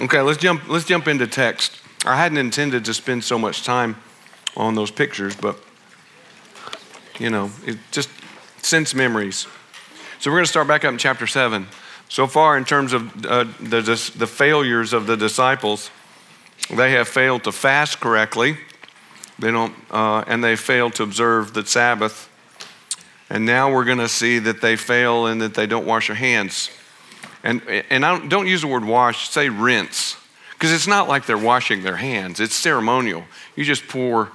Okay, let's jump, let's jump into text. I hadn't intended to spend so much time on those pictures, but you know, it just sense memories. So we're going to start back up in chapter 7. So far, in terms of uh, the, the failures of the disciples, they have failed to fast correctly. They don't, uh, and they failed to observe the Sabbath. And now we're going to see that they fail and that they don't wash their hands. And, and I don't, don't use the word wash, say rinse. Because it's not like they're washing their hands, it's ceremonial. You just pour,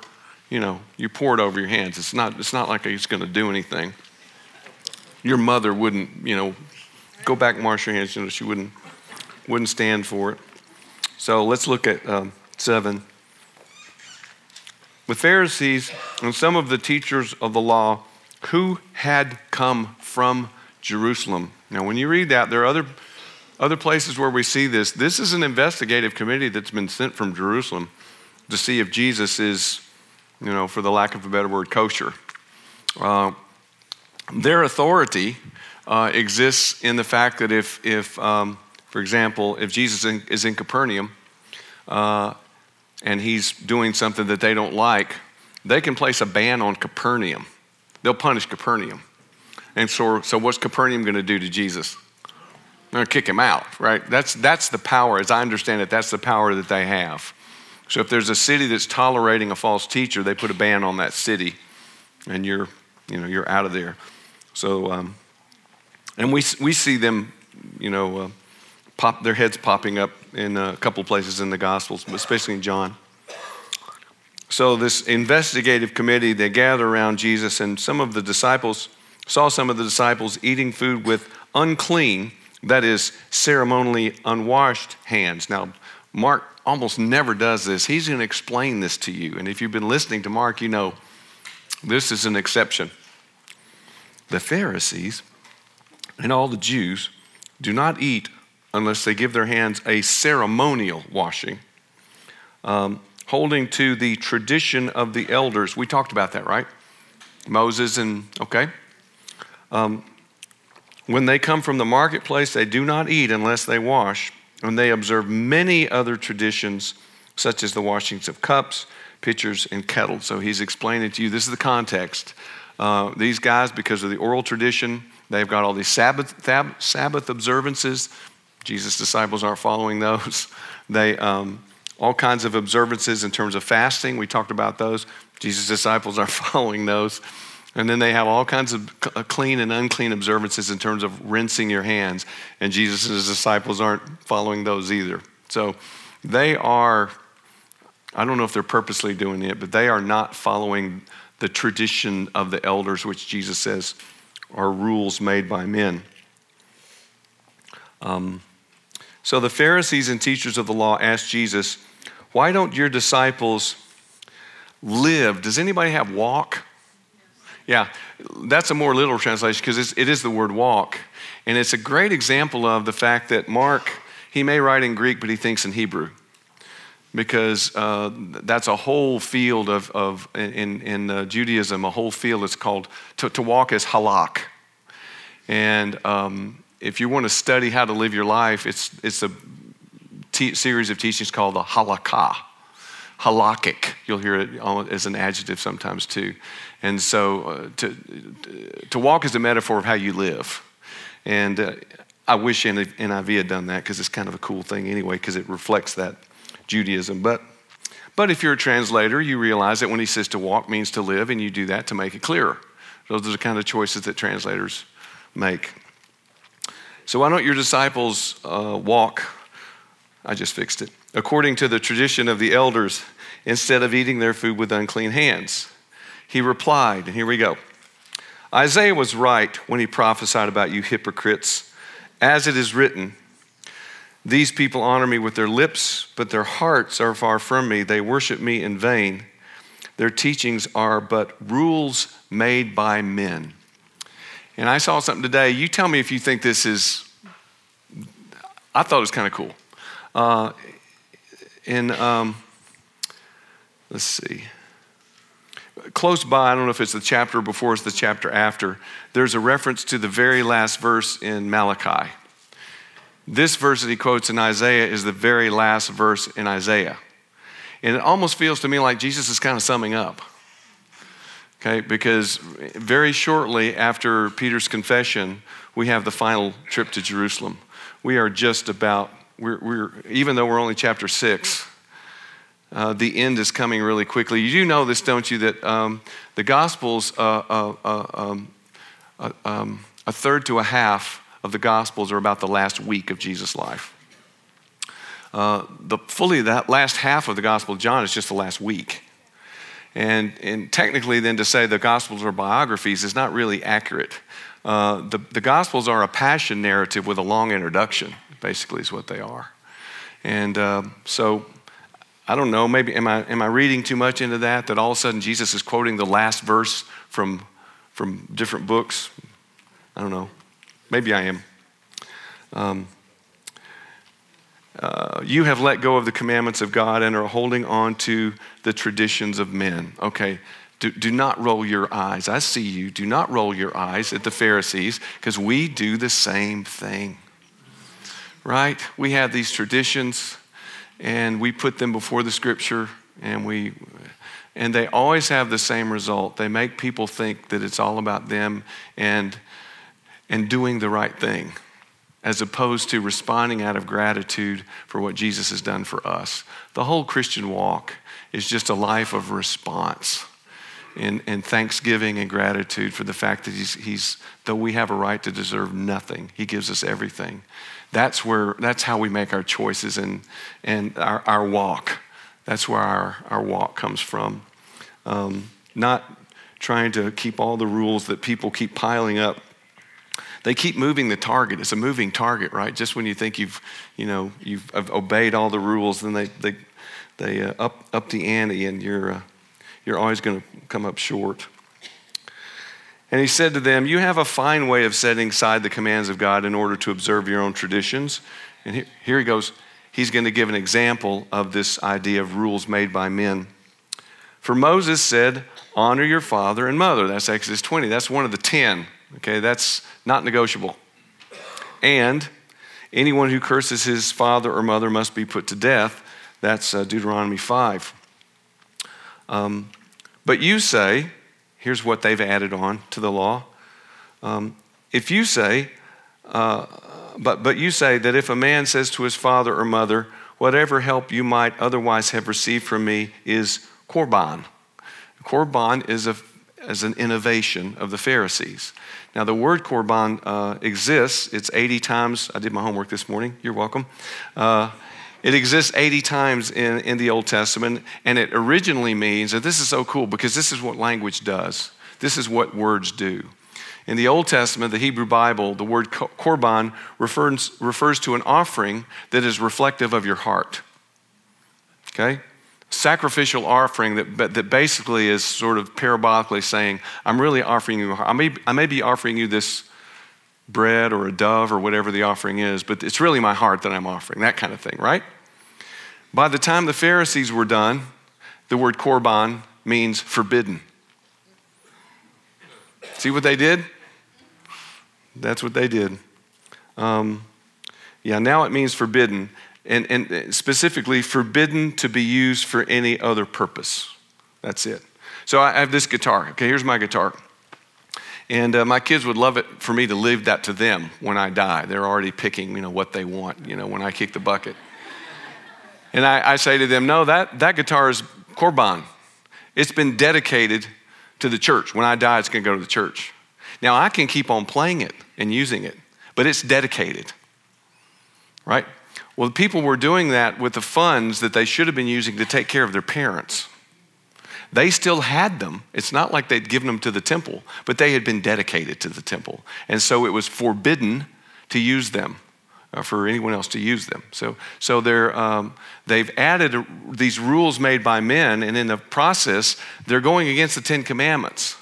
you know, you pour it over your hands. It's not, it's not like it's going to do anything. Your mother wouldn't, you know, go back and wash your hands. You know, she wouldn't, wouldn't stand for it. So let's look at um, seven. The Pharisees and some of the teachers of the law who had come from Jerusalem. Now, when you read that, there are other, other places where we see this. This is an investigative committee that's been sent from Jerusalem to see if Jesus is, you know, for the lack of a better word, kosher. Uh, their authority uh, exists in the fact that if, if um, for example, if Jesus in, is in Capernaum uh, and he's doing something that they don't like, they can place a ban on Capernaum. They'll punish Capernaum. And so, so what's Capernaum going to do to Jesus? They're going to kick him out, right? That's, that's the power, as I understand it, that's the power that they have. So if there's a city that's tolerating a false teacher, they put a ban on that city, and you're, you know, you're out of there. So, um, and we, we see them, you know, uh, pop their heads popping up in a couple places in the Gospels, especially in John. So this investigative committee, they gather around Jesus, and some of the disciples saw some of the disciples eating food with unclean, that is, ceremonially unwashed hands. Now, Mark almost never does this. He's going to explain this to you. And if you've been listening to Mark, you know this is an exception. The Pharisees and all the Jews do not eat unless they give their hands a ceremonial washing, um, holding to the tradition of the elders. We talked about that, right? Moses and, okay? Um, when they come from the marketplace, they do not eat unless they wash, and they observe many other traditions, such as the washings of cups, pitchers, and kettles. So he's explaining to you this is the context. Uh, these guys, because of the oral tradition, they've got all these Sabbath, Sabbath observances. Jesus' disciples aren't following those. They, um, all kinds of observances in terms of fasting. We talked about those. Jesus' disciples aren't following those. And then they have all kinds of uh, clean and unclean observances in terms of rinsing your hands. And Jesus and his disciples aren't following those either. So they are, I don't know if they're purposely doing it, but they are not following the tradition of the elders, which Jesus says are rules made by men. Um, so the Pharisees and teachers of the law asked Jesus, Why don't your disciples live? Does anybody have walk? Yeah, that's a more literal translation because it is the word walk. And it's a great example of the fact that Mark, he may write in Greek, but he thinks in Hebrew. Because uh, that's a whole field of, of in, in uh, Judaism, a whole field that's called, to, to walk is halak. And um, if you want to study how to live your life, it's, it's a series of teachings called the halakha halakhic. You'll hear it as an adjective sometimes too. And so uh, to, to walk is a metaphor of how you live. And uh, I wish NIV had done that because it's kind of a cool thing anyway, because it reflects that Judaism. But, but if you're a translator, you realize that when he says to walk means to live, and you do that to make it clearer. Those are the kind of choices that translators make. So why don't your disciples uh, walk? I just fixed it. According to the tradition of the elders, instead of eating their food with unclean hands. He replied, and here we go Isaiah was right when he prophesied about you hypocrites. As it is written, these people honor me with their lips, but their hearts are far from me. They worship me in vain. Their teachings are but rules made by men. And I saw something today. You tell me if you think this is, I thought it was kind of cool. Uh, in, um, let's see, close by, I don't know if it's the chapter before, it's the chapter after, there's a reference to the very last verse in Malachi. this verse that he quotes in Isaiah is the very last verse in Isaiah. And it almost feels to me like Jesus is kind of summing up. Okay, because very shortly after Peter's confession, we have the final trip to Jerusalem. We are just about, we're, we're even though we're only chapter six, uh, the end is coming really quickly. You do know this, don't you, that um, the Gospels, uh, uh, uh um, uh, um, a third to a half of the Gospels are about the last week of Jesus' life. Uh, the fully that last half of the Gospel of John is just the last week. And, and technically, then to say the Gospels are biographies is not really accurate. The, the Gospels are a passion narrative with a long introduction, basically, is what they are. And uh, so, I don't know, maybe am I, am I reading too much into that? That all of a sudden Jesus is quoting the last verse from, from different books? I don't know. Maybe I am. Um, uh, you have let go of the commandments of God and are holding on to the traditions of men. Okay, do, do not roll your eyes. I see you. Do not roll your eyes at the Pharisees because we do the same thing. Right? We have these traditions and we put them before the scripture and we and they always have the same result. They make people think that it's all about them and and doing the right thing, as opposed to responding out of gratitude for what Jesus has done for us. The whole Christian walk is just a life of response and, and thanksgiving and gratitude for the fact that he's, he's, though we have a right to deserve nothing, he gives us everything. That's where, that's how we make our choices and, and our, our walk. That's where our, our walk comes from. Um, not trying to keep all the rules that people keep piling up they keep moving the target. It's a moving target, right? Just when you think you've, you know, you've obeyed all the rules, then they, they, they uh, up, up the ante and you're, uh, you're always going to come up short. And he said to them, You have a fine way of setting aside the commands of God in order to observe your own traditions. And here, here he goes. He's going to give an example of this idea of rules made by men. For Moses said, Honor your father and mother. That's Exodus 20. That's one of the 10 Okay, that's not negotiable. And anyone who curses his father or mother must be put to death. That's uh, Deuteronomy 5. Um, but you say, here's what they've added on to the law. Um, if you say, uh, but, but you say that if a man says to his father or mother, whatever help you might otherwise have received from me is korban. Korban is a as an innovation of the Pharisees. Now, the word korban uh, exists. It's 80 times. I did my homework this morning. You're welcome. Uh, it exists 80 times in, in the Old Testament, and it originally means, and this is so cool because this is what language does. This is what words do. In the Old Testament, the Hebrew Bible, the word korban refers, refers to an offering that is reflective of your heart. Okay? sacrificial offering that, that basically is sort of parabolically saying, I'm really offering you, I may, I may be offering you this bread or a dove or whatever the offering is, but it's really my heart that I'm offering, that kind of thing, right? By the time the Pharisees were done, the word korban means forbidden. See what they did? That's what they did. Um, yeah, now it means forbidden and, and specifically forbidden to be used for any other purpose. That's it. So I have this guitar. Okay, here's my guitar. And uh, my kids would love it for me to leave that to them when I die. They're already picking, you know, what they want, you know, when I kick the bucket. And I, I say to them, no, that, that guitar is korban. It's been dedicated to the church. When I die, it's going to go to the church. Now, I can keep on playing it and using it, but it's dedicated, right? Well, the people were doing that with the funds that they should have been using to take care of their parents. They still had them. It's not like they'd given them to the temple, but they had been dedicated to the temple. And so it was forbidden to use them. Uh, for anyone else to use them. So, so they're, um, they've added these rules made by men, and in the process, they're going against the Ten Commandments.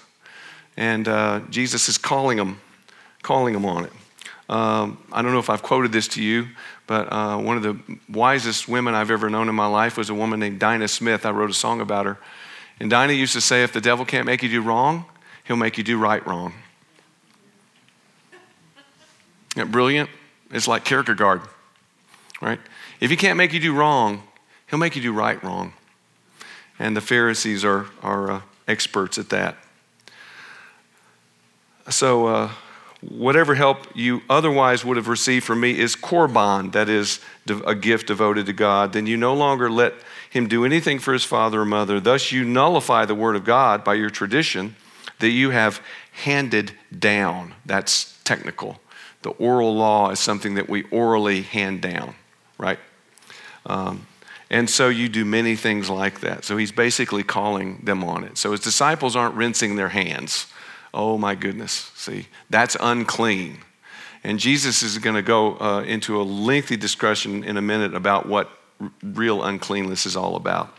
And uh, Jesus is calling them, calling them on it. Um, I don't know if I've quoted this to you, but uh, one of the wisest women I've ever known in my life was a woman named Dinah Smith. I wrote a song about her. And Dinah used to say, if the devil can't make you do wrong, he'll make you do right wrong. Isn't brilliant? It's like Kierkegaard. right? If he can't make you do wrong, he'll make you do right wrong. And the Pharisees are, are uh, experts at that. So, uh, whatever help you otherwise would have received from me is korban, that is a gift devoted to God. Then you no longer let him do anything for his father or mother. Thus, you nullify the word of God by your tradition that you have handed down. That's technical. The oral law is something that we orally hand down, right? Um, and so you do many things like that. So he's basically calling them on it. So his disciples aren't rinsing their hands. Oh my goodness. See, that's unclean. And Jesus is going to go uh, into a lengthy discussion in a minute about what real uncleanness is all about.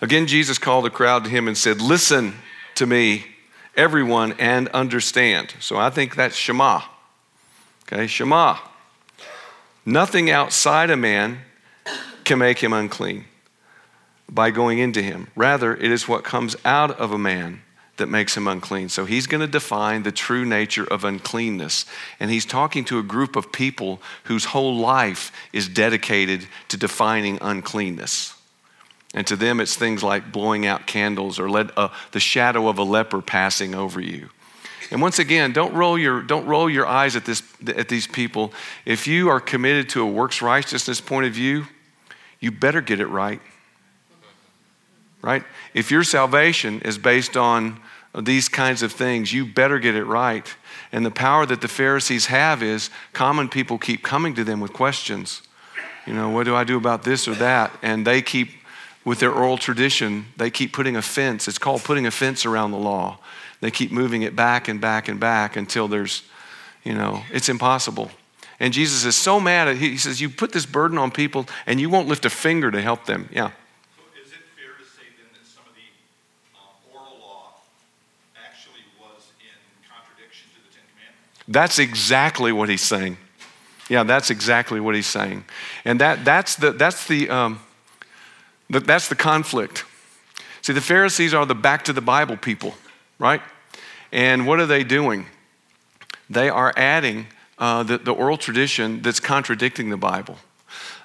Again, Jesus called the crowd to him and said, Listen to me, everyone, and understand. So I think that's Shema. Okay, Shema. Nothing outside a man can make him unclean by going into him. Rather, it is what comes out of a man that makes him unclean. So he's going to define the true nature of uncleanness. And he's talking to a group of people whose whole life is dedicated to defining uncleanness. And to them, it's things like blowing out candles or let, uh, the shadow of a leper passing over you. And once again, don't roll your, don't roll your eyes at, this, at these people. If you are committed to a works righteousness point of view, you better get it right. Right? If your salvation is based on these kinds of things, you better get it right. And the power that the Pharisees have is common people keep coming to them with questions. You know, what do I do about this or that? And they keep, with their oral tradition, they keep putting a fence. It's called putting a fence around the law. They keep moving it back and back and back until there's, you know, it's impossible. And Jesus is so mad at he says, You put this burden on people and you won't lift a finger to help them. Yeah. So is it fair to say then that some of the uh, oral law actually was in contradiction to the Ten Commandments? That's exactly what he's saying. Yeah, that's exactly what he's saying. And that, that's the, that's the, um, the, that's the conflict. See, the Pharisees are the back to the Bible people, right? And what are they doing? They are adding uh, the, the oral tradition that's contradicting the Bible.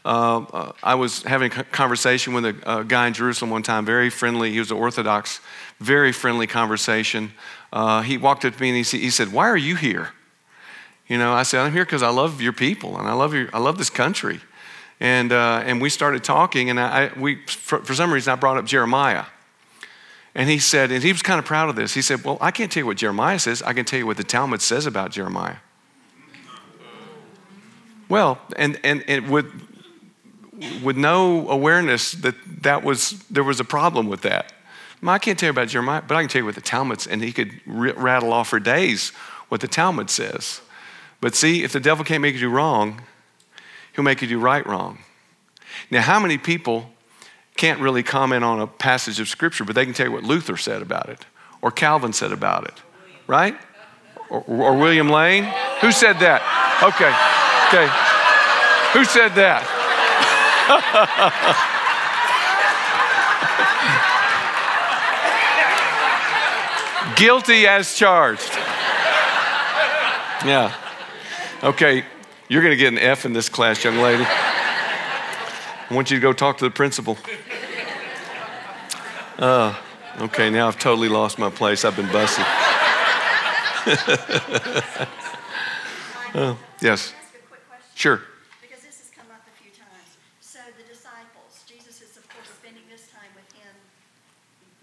Uh, uh, I was having a conversation with a, a, guy in Jerusalem one time, very friendly. He was an Orthodox, very friendly conversation. Uh, he walked up to me and he, he said, Why are you here? You know, I said, I'm here because I love your people and I love, your, I love this country. And, uh, and we started talking, and I, we, for, for some reason, I brought up Jeremiah. And he said, and he was kind of proud of this. He said, Well, I can't tell you what Jeremiah says. I can tell you what the Talmud says about Jeremiah. Well, and, and, and with, with no awareness that, that was, there was a problem with that. I can't tell you about Jeremiah, but I can tell you what the Talmud, says and he could rattle off for days what the Talmud says. But see, if the devil can't make you do wrong, he'll make you do right wrong. Now, how many people can't really comment on a passage of Scripture, but they can tell you what Luther said about it, or Calvin said about it, right? Or, or William Lane? Who said that? Okay, okay. Who said that? Guilty as charged. Yeah. Okay, you're going to get an F in this class, young lady. I want you to go talk to the principal. Uh, okay, now I've totally lost my place. I've been busted. uh, yes. Sure. Because this has come up a few times. So the disciples, Jesus is of course spending this time with him,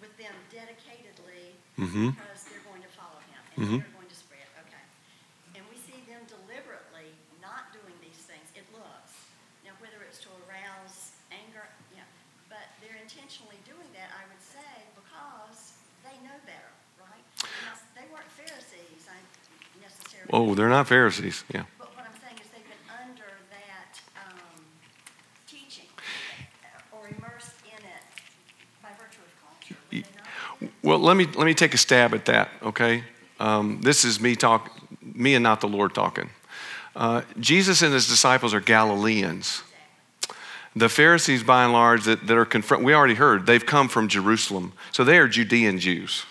with them dedicatedly, Mm-hmm. because they're going to follow him and Mhm. they're going to spread. Okay. And we see them deliberately not doing these things. It looks now whether it's to arouse anger, yeah, but they're intentionally doing that. I would say because they know better, right? Now, they weren't Pharisees, I necessarily. Oh, they're not Pharisees. Yeah. But what I'm saying is they've been under that um, teaching or immersed in it by virtue of culture. would they not? Well, let me let me take a stab at that. Okay, um, this is me talk, me and not the Lord talking. Uh, Jesus and his disciples are Galileans. The Pharisees, by and large, that, that are confront, we already heard, they've come from Jerusalem. So they are Judean Jews.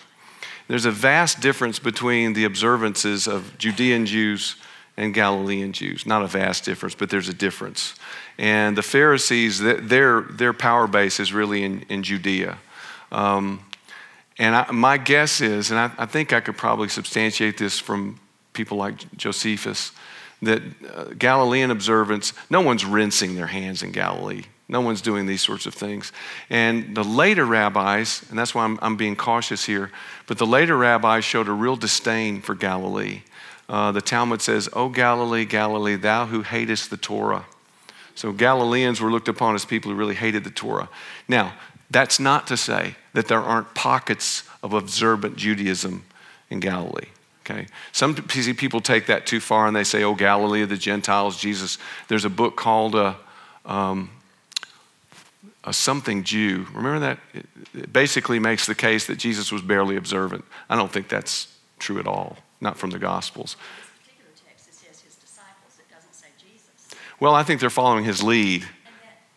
There's a vast difference between the observances of Judean Jews and Galilean Jews. Not a vast difference, but there's a difference. And the Pharisees, their, their power base is really in, in Judea. Um, and I, my guess is, and I, I, think I could probably substantiate this from people like Josephus, that uh, Galilean observance, no one's rinsing their hands in Galilee. No one's doing these sorts of things. And the later rabbis, and that's why I'm, I'm being cautious here, but the later rabbis showed a real disdain for Galilee. Uh, the Talmud says, O Galilee, Galilee, thou who hatest the Torah. So Galileans were looked upon as people who really hated the Torah. Now, that's not to say that there aren't pockets of observant Judaism in Galilee. Okay. Some people take that too far and they say, "Oh, Galilee of the Gentiles, Jesus." There's a book called uh, um, a something Jew. Remember that? It basically makes the case that Jesus was barely observant. I don't think that's true at all, not from the Gospels. Well, I think they're following his lead.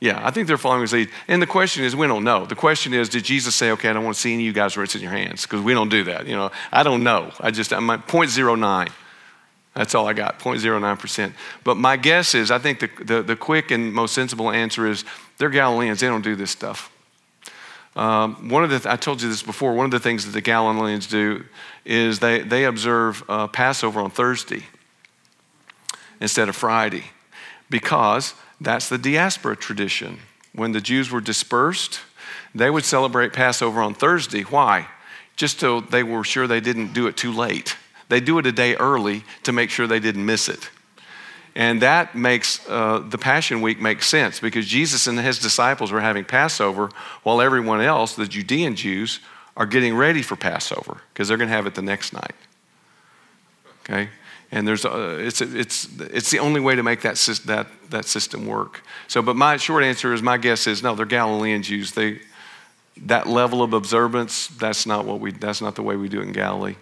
Yeah, I think they're following his lead. And the question is, we don't know. The question is, did Jesus say, okay, I don't want to see any of you guys rinsing your hands? Because we don't do that. You know, I don't know. I just, I'm at 0.09. That's all I got, 0.09%. But my guess is, I think the, the, the quick and most sensible answer is they're Galileans. They don't do this stuff. Um, one of the, I told you this before, one of the things that the Galileans do is they, they observe uh, Passover on Thursday instead of Friday because that's the diaspora tradition. When the Jews were dispersed, they would celebrate Passover on Thursday. Why? Just so they were sure they didn't do it too late. They do it a day early to make sure they didn't miss it. And that makes uh, the Passion Week make sense because Jesus and his disciples were having Passover while everyone else, the Judean Jews, are getting ready for Passover because they're going to have it the next night. Okay? And there's a, it's, it's, it's the only way to make that, that, that system work. So, but my short answer is my guess is no, they're Galilean Jews. They, that level of observance, that's not, what we, that's not the way we do it in Galilee.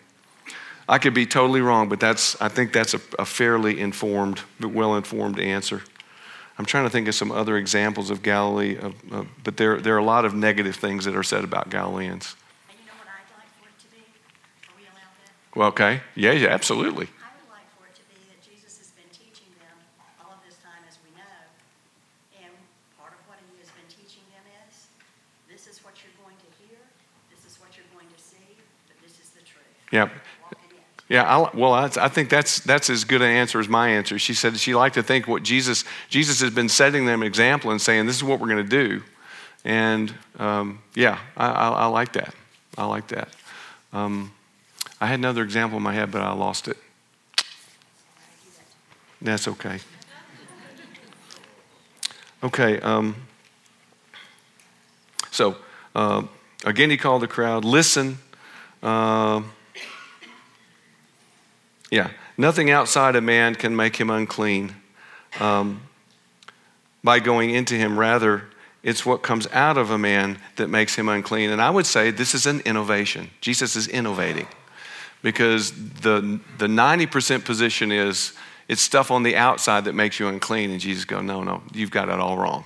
I could be totally wrong, but that's, I think that's a, a fairly informed, well informed answer. I'm trying to think of some other examples of Galilee, of, of, but there, there are a lot of negative things that are said about Galileans. And you know what I'd like for it to be? Are we allowed that? Well, okay. Yeah, yeah, absolutely. I would like for it to be that Jesus has been teaching them all of this time, as we know. And part of what he has been teaching them is this is what you're going to hear, this is what you're going to see, but this is the truth. Yep. Yeah, I, well, I, I, think that's, that's as good an answer as my answer. She said she liked to think what Jesus, Jesus has been setting them an example and saying, this is what we're going to do. And um, yeah, I, I, like that. I like that. Um, I had another example in my head, but I lost it. That's okay. Okay. Um, so, uh, again, he called the crowd, listen. Uh, yeah, nothing outside a man can make him unclean um, by going into him. Rather, it's what comes out of a man that makes him unclean. And I would say this is an innovation. Jesus is innovating because the, the 90% position is it's stuff on the outside that makes you unclean. And Jesus go, no, no, you've got it all wrong.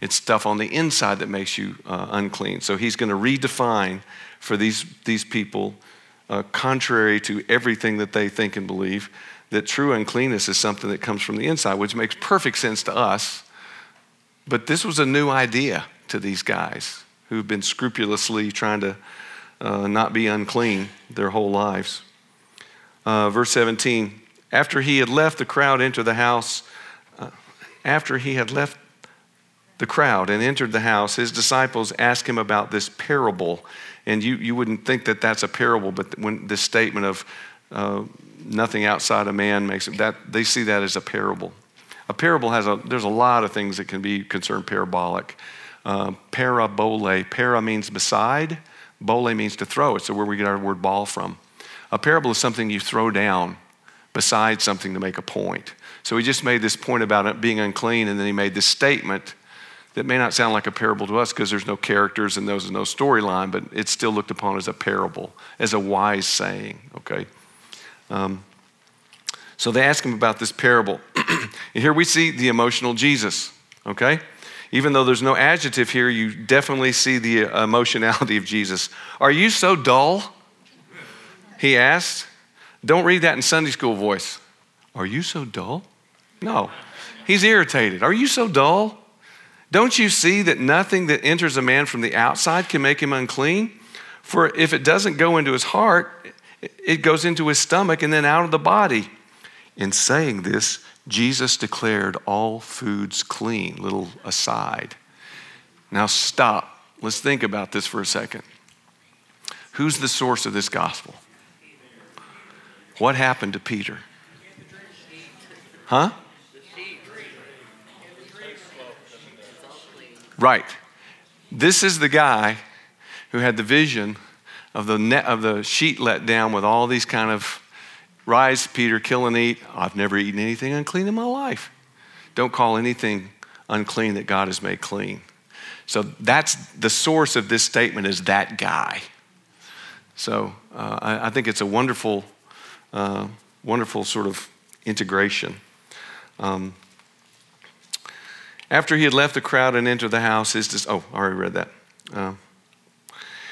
It's stuff on the inside that makes you uh, unclean. So he's going to redefine for these, these people uh, contrary to everything that they think and believe, that true uncleanness is something that comes from the inside, which makes perfect sense to us. But this was a new idea to these guys who've been scrupulously trying to uh, not be unclean their whole lives. Uh, verse 17 After he had left the crowd, entered the house. Uh, after he had left the crowd and entered the house, his disciples asked him about this parable and you, you wouldn't think that that's a parable, but when this statement of uh, nothing outside a man makes it, that they see that as a parable. A parable has a, there's a lot of things that can be concerned parabolic. Uh, parabole, para means beside, bole means to throw. It's where we get our word ball from. A parable is something you throw down beside something to make a point. So he just made this point about it being unclean, and then he made this statement that may not sound like a parable to us because there's no characters and there's no storyline, but it's still looked upon as a parable, as a wise saying, okay? Um, so they ask him about this parable. and here we see the emotional Jesus, okay? Even though there's no adjective here, you definitely see the emotionality of Jesus. Are you so dull? He asked. Don't read that in Sunday school voice. Are you so dull? No. He's irritated. Are you so dull? Don't you see that nothing that enters a man from the outside can make him unclean? For if it doesn't go into his heart, it goes into his stomach and then out of the body. In saying this, Jesus declared all foods clean. Little aside. Now stop. Let's think about this for a second. Who's the source of this gospel? What happened to Peter? Huh? Right. This is the guy who had the vision of the net of the sheet let down with all these kind of rise, Peter, kill and eat. I've never eaten anything unclean in my life. Don't call anything unclean that God has made clean. So that's the source of this statement is that guy. So uh, I, I, think it's a wonderful, uh, wonderful sort of integration. Um, after he had left the crowd and entered the house, his dis- oh, I already read that. Uh,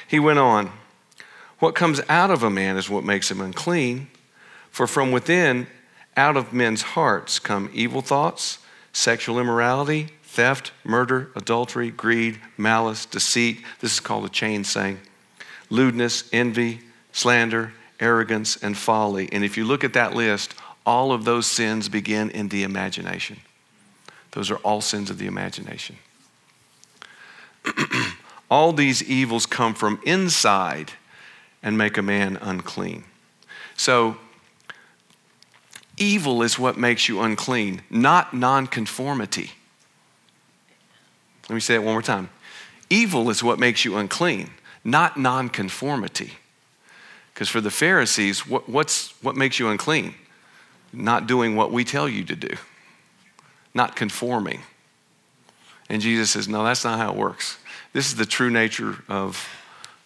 he went on. What comes out of a man is what makes him unclean. For from within, out of men's hearts come evil thoughts, sexual immorality, theft, murder, adultery, greed, malice, deceit. This is called a chain saying. Lewdness, envy, slander, arrogance, and folly. And if you look at that list, all of those sins begin in the imagination. Those are all sins of the imagination. all these evils come from inside and make a man unclean. So, evil is what makes you unclean, not nonconformity. Let me say it one more time. Evil is what makes you unclean, not nonconformity. Because for the Pharisees, what, what's, what makes you unclean? Not doing what we tell you to do not conforming. And Jesus says, No, that's not how it works. This is the true nature of,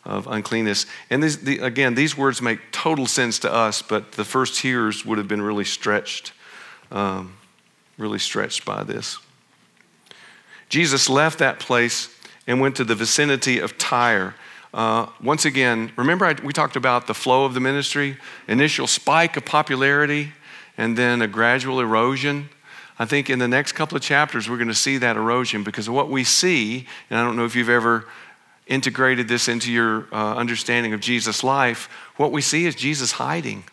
of uncleanness. And this, the, again, these words make total sense to us, but the first hearers would have been really stretched, um, really stretched by this. Jesus left that place and went to the vicinity of Tyre. Uh, once again, remember I, we talked about the flow of the ministry, initial spike of popularity, and then a gradual erosion. I think in the next couple of chapters, we're going to see that erosion because what we see, and I don't know if you've ever integrated this into your uh, understanding of Jesus' life, what we see is Jesus hiding.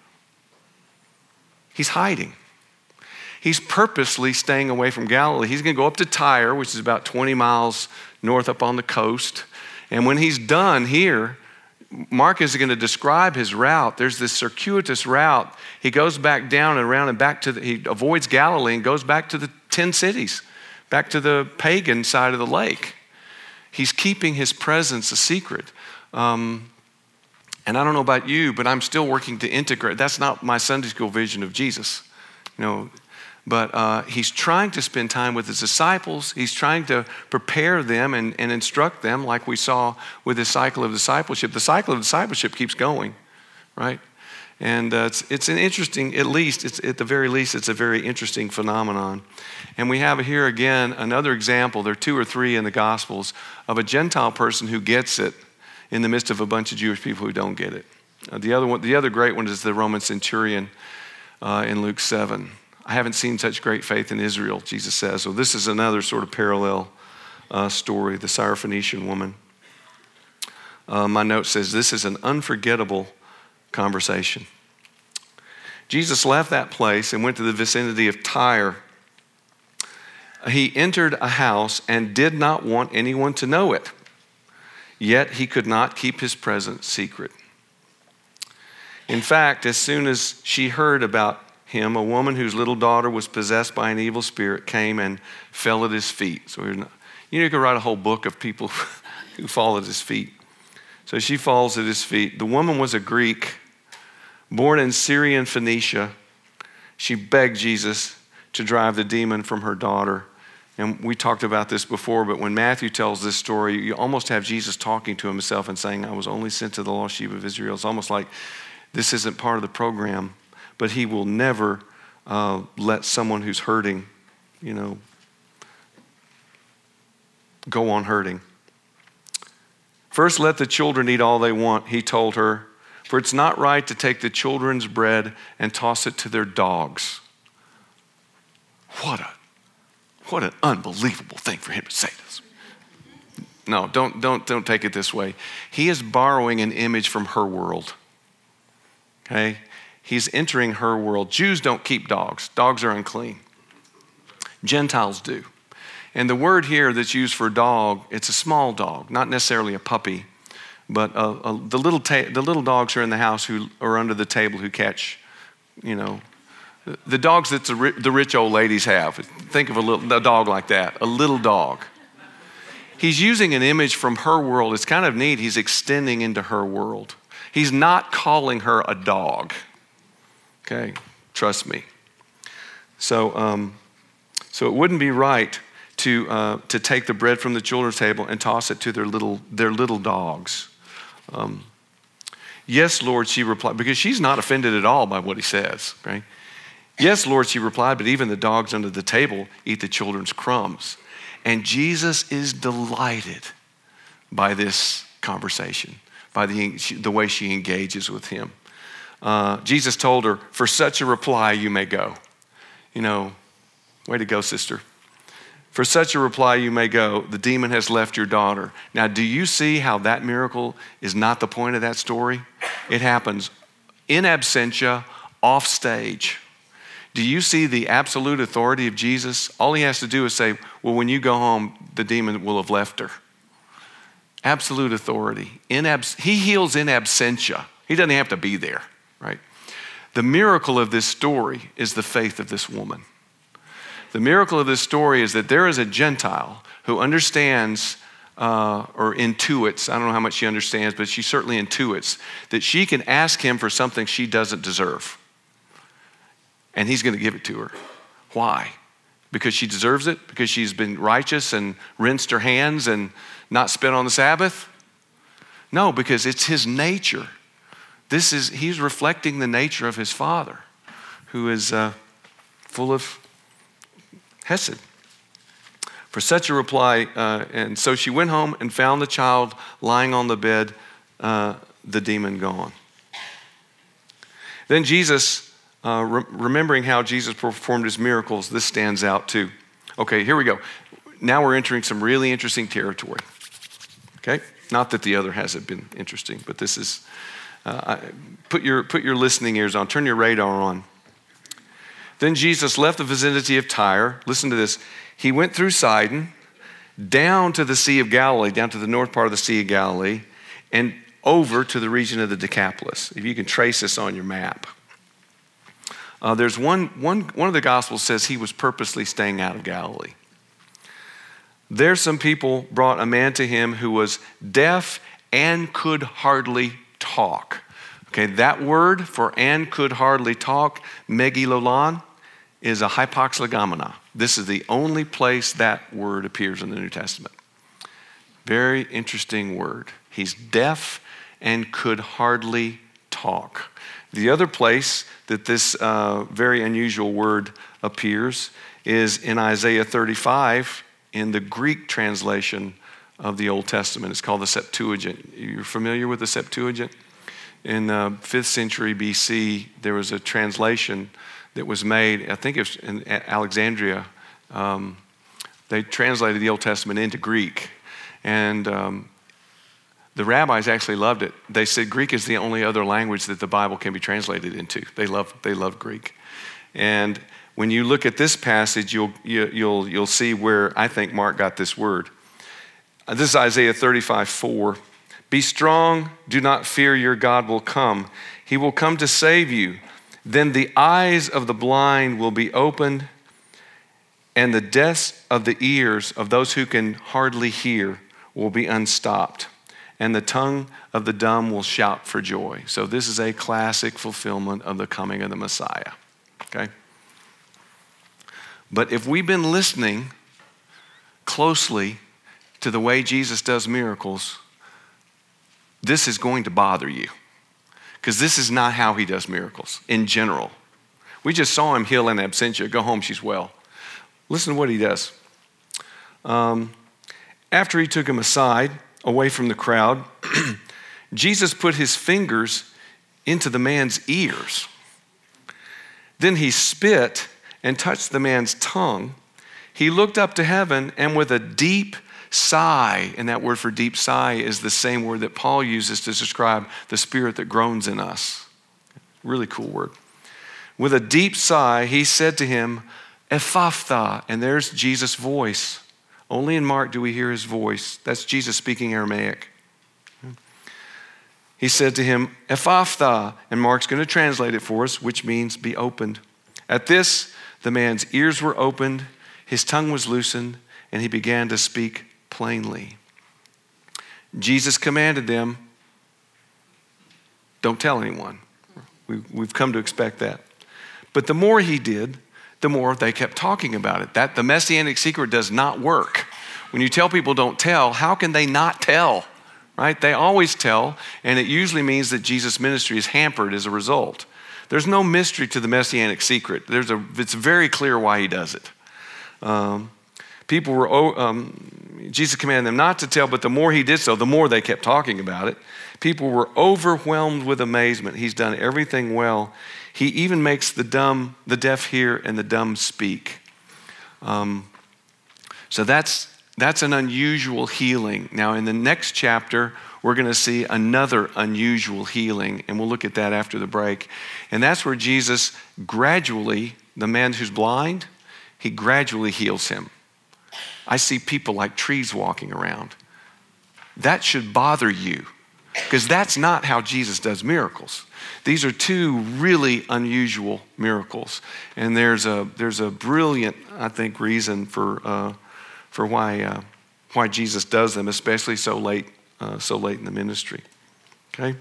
He's hiding. He's purposely staying away from Galilee. He's going to go up to Tyre, which is about 20 miles north up on the coast. And when he's done here, Mark is going to describe his route. There's this circuitous route. He goes back down and around and back to the, he avoids Galilee and goes back to the 10 cities, back to the pagan side of the lake. He's keeping his presence a secret. Um, and I don't know about you, but I'm still working to integrate. That's not my Sunday school vision of Jesus. You know, but uh, he's trying to spend time with his disciples. He's trying to prepare them and, and instruct them, like we saw with the cycle of discipleship. The cycle of discipleship keeps going, right? And uh, it's, it's an interesting, at least, it's, at the very least, it's a very interesting phenomenon. And we have here again another example. There are two or three in the Gospels of a Gentile person who gets it in the midst of a bunch of Jewish people who don't get it. Uh, the, other one, the other great one is the Roman centurion uh, in Luke 7. I haven't seen such great faith in Israel, Jesus says. So this is another sort of parallel uh, story, the Syrophoenician woman. Uh, my note says this is an unforgettable conversation. Jesus left that place and went to the vicinity of Tyre. He entered a house and did not want anyone to know it, yet he could not keep his presence secret. In fact, as soon as she heard about him, a woman whose little daughter was possessed by an evil spirit came and fell at his feet. So, not, you know, you could write a whole book of people who fall at his feet. So she falls at his feet. The woman was a Greek, born in Syrian Phoenicia. She begged Jesus to drive the demon from her daughter. And we talked about this before, but when Matthew tells this story, you almost have Jesus talking to himself and saying, I was only sent to the lost sheep of Israel. It's almost like this isn't part of the program but He will never uh, let someone who's hurting, you know, go on hurting. First, let the children eat all they want, he told her, for it's not right to take the children's bread and toss it to their dogs. What a what an unbelievable thing for him to say this. No, don't, don't, don't take it this way. He is borrowing an image from her world. Okay? He's entering her world. Jews don't keep dogs, dogs are unclean. Gentiles do. And the word here that's used for dog, it's a small dog, not necessarily a puppy, but uh, uh, the, little ta- the little dogs are in the house who are under the table who catch, you know, the dogs that the, the rich old ladies have. Think of a, little, a dog like that, a little dog. He's using an image from her world. It's kind of neat. He's extending into her world. He's not calling her a dog. Okay, trust me. So, um, so it wouldn't be right to, uh, to take the bread from the children's table and toss it to their little, their little dogs. Um, yes, Lord, she replied, because she's not offended at all by what he says, right? Yes, Lord, she replied, but even the dogs under the table eat the children's crumbs. And Jesus is delighted by this conversation, by the, the way she engages with him. Uh, Jesus told her, For such a reply, you may go. You know, way to go, sister. For such a reply, you may go. The demon has left your daughter. Now, do you see how that miracle is not the point of that story? It happens in absentia, off stage. Do you see the absolute authority of Jesus? All he has to do is say, Well, when you go home, the demon will have left her. Absolute authority. In abs- he heals in absentia. He doesn't have to be there, right? The miracle of this story is the faith of this woman. The miracle of this story is that there is a Gentile who understands uh, or intuits, I don't know how much she understands, but she certainly intuits that she can ask him for something she doesn't deserve and he's going to give it to her. Why? Because she deserves it? Because she's been righteous and rinsed her hands and not spent on the Sabbath? No, because it's his nature. This is, he's reflecting the nature of his father, who is uh, full of Hesed. For such a reply, uh, and so she went home and found the child lying on the bed, uh, the demon gone. Then Jesus uh, re- remembering how Jesus performed his miracles, this stands out too. Okay, here we go. Now we're entering some really interesting territory. Okay? Not that the other hasn't been interesting, but this is. Uh, put, your, put your listening ears on, turn your radar on. Then Jesus left the vicinity of Tyre. Listen to this. He went through Sidon, down to the Sea of Galilee, down to the north part of the Sea of Galilee, and over to the region of the Decapolis. If you can trace this on your map. Uh, there's one, one, one of the Gospels says he was purposely staying out of Galilee. There, some people brought a man to him who was deaf and could hardly talk. Okay, that word for and could hardly talk, mogilalon, is a hapax legomena. This is the only place that word appears in the New Testament. Very interesting word. He's deaf and could hardly talk. The other place that this uh, very unusual word appears is in Isaiah 35 in the Greek translation of the Old Testament. It's called the Septuagint. You're familiar with the Septuagint? In the 5th century BC, there was a translation that was made, I think it was in Alexandria. Um, they translated the Old Testament into Greek. And um, the rabbis actually loved it. They said Greek is the only other language that the Bible can be translated into. They love, they love Greek. And when you look at this passage, you'll, you, will you'll, you'll see where I think Mark got this word. Uh, this is Isaiah 35 4. Be strong, do not fear, your God will come. He will come to save you. Then the eyes of the blind will be opened, and the deafs of the ears of those who can hardly hear will be unstopped and the tongue of the dumb will shout for joy. So, this is a classic fulfillment of the coming of the Messiah. Okay? But if we've been listening closely to the way Jesus does miracles, this is going to bother you. Because this is not how he does miracles in general. We just saw him heal in absentia. Go home, she's well. Listen to what he does. Um, after he took him aside, away from the crowd, Jesus put his fingers into the man's ears. Then he spit and touched the man's tongue, he looked up to heaven and with a deep sigh, and that word for deep sigh is the same word that Paul uses to describe the spirit that groans in us. Really cool word. With a deep sigh, he said to him, Ephphatha, and there's Jesus' voice. Only in Mark do we hear his voice. That's Jesus speaking Aramaic. He said to him, Ephphatha, and Mark's going to translate it for us, which means be opened. At this, the man's ears were opened his tongue was loosened, and he began to speak plainly. Jesus commanded them, Don't tell anyone. We, we've come to expect that. But the more he did, the more they kept talking about it. That the messianic secret does not work. When you tell people don't tell, how can they not tell? Right? They always tell, and it usually means that Jesus' ministry is hampered as a result. There's no mystery to the messianic secret. There's a, it's very clear why he does it. Um, people were, um, Jesus commanded them not to tell, but the more he did so, the more they kept talking about it. People were overwhelmed with amazement. He's done everything well. He even makes the dumb, the deaf hear, and the dumb speak. Um, so that's that's an unusual healing. Now, in the next chapter, we're going to see another unusual healing, and we'll look at that after the break. And that's where Jesus gradually, the man who's blind, he gradually heals him. I see people like trees walking around. That should bother you because that's not how Jesus does miracles. These are two really unusual miracles. And there's a, there's a brilliant, I think, reason for, uh, for why, uh, why Jesus does them, especially so late, uh, so late in the ministry. Okay?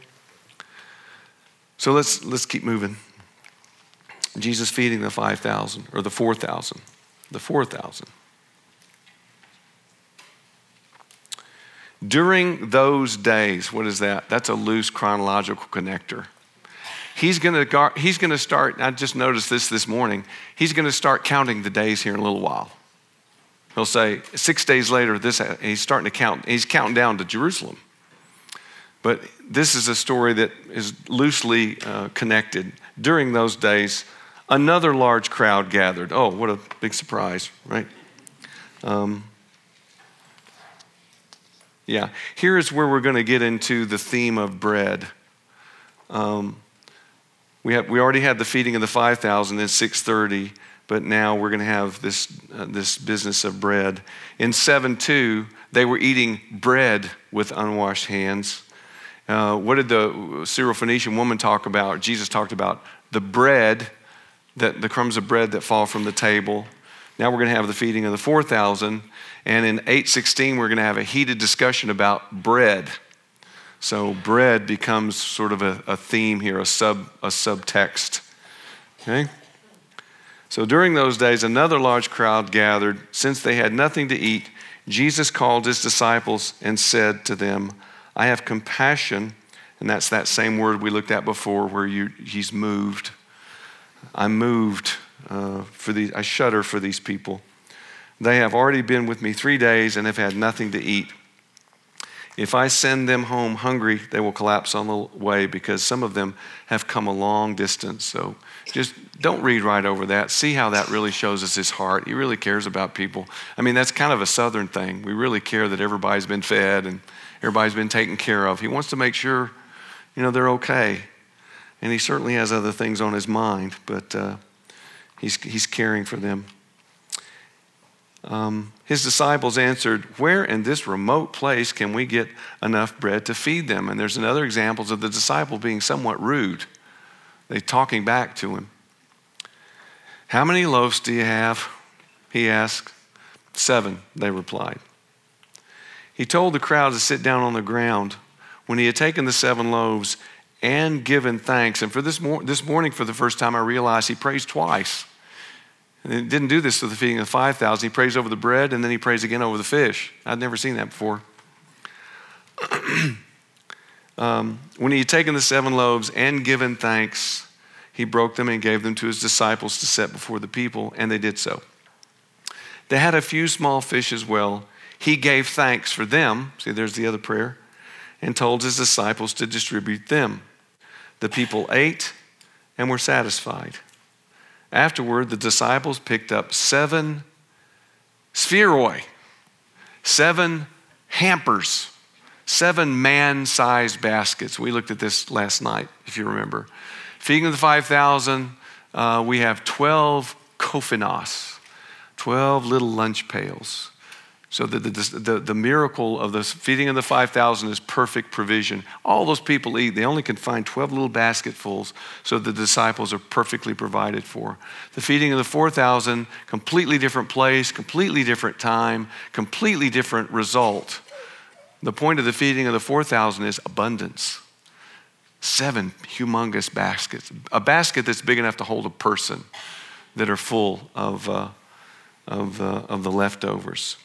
So let's, let's keep moving. Jesus feeding the 5,000 or the 4,000. The 4,000. During those days, what is that? That's a loose chronological connector. He's going to he's going to start, I just noticed this this morning, he's going to start counting the days here in a little while. He'll say, six days later, this, he's starting to count, he's counting down to Jerusalem. But this is a story that is loosely uh, connected. During those days, another large crowd gathered. Oh, what a big surprise, right? Um, yeah, here is where we're going to get into the theme of bread. Um, we, have, we already had the feeding of the 5,000 in 630, but now we're going to have this, uh, this business of bread. In 7 2, they were eating bread with unwashed hands. Uh, what did the Syrophoenician woman talk about? Jesus talked about the bread that the crumbs of bread that fall from the table. Now we're going to have the feeding of the 4,000. And in 816, we're going to have a heated discussion about bread. So bread becomes sort of a, a theme here, a, sub, a subtext. Okay? So during those days, another large crowd gathered. Since they had nothing to eat, Jesus called his disciples and said to them, I have compassion. And that's that same word we looked at before where you, he's moved. I'm moved uh, for these, I shudder for these people. They have already been with me three days and have had nothing to eat. If I send them home hungry, they will collapse on the way because some of them have come a long distance. So just don't read right over that. See how that really shows us his heart. He really cares about people. I mean, that's kind of a southern thing. We really care that everybody's been fed and everybody's been taken care of. He wants to make sure, you know, they're okay. And he certainly has other things on his mind, but uh, he's, he's caring for them. Um, his disciples answered, Where in this remote place can we get enough bread to feed them? And there's another examples of the disciple being somewhat rude. They talking back to him. How many loaves do you have? He asked. Seven, they replied. He told the crowd to sit down on the ground. When he had taken the seven loaves, and given thanks. And for this, mor- this morning, for the first time, I realized he prays twice. And he didn't do this to the feeding of 5,000. He prays over the bread and then he prays again over the fish. I'd never seen that before. um, when he had taken the seven loaves and given thanks, he broke them and gave them to his disciples to set before the people, and they did so. They had a few small fish as well. He gave thanks for them. See, there's the other prayer and told his disciples to distribute them. The people ate and were satisfied. afterward, the disciples picked up seven spheroi, seven hampers, seven man sized baskets. We looked at this last night, if you remember. Feeding the 5,000, uh, we have 12 kophanos, 12 little lunch pails. So the, the, the, the, miracle of the feeding of the 5,000 is perfect provision. All those people eat. They only can find 12 little basketfuls, so the disciples are perfectly provided for. The feeding of the 4,000, completely different place, completely different time, completely different result. The point of the feeding of the 4,000 is abundance. Seven humongous baskets. A basket that's big enough to hold a person that are full of, uh, of, uh, of the leftovers.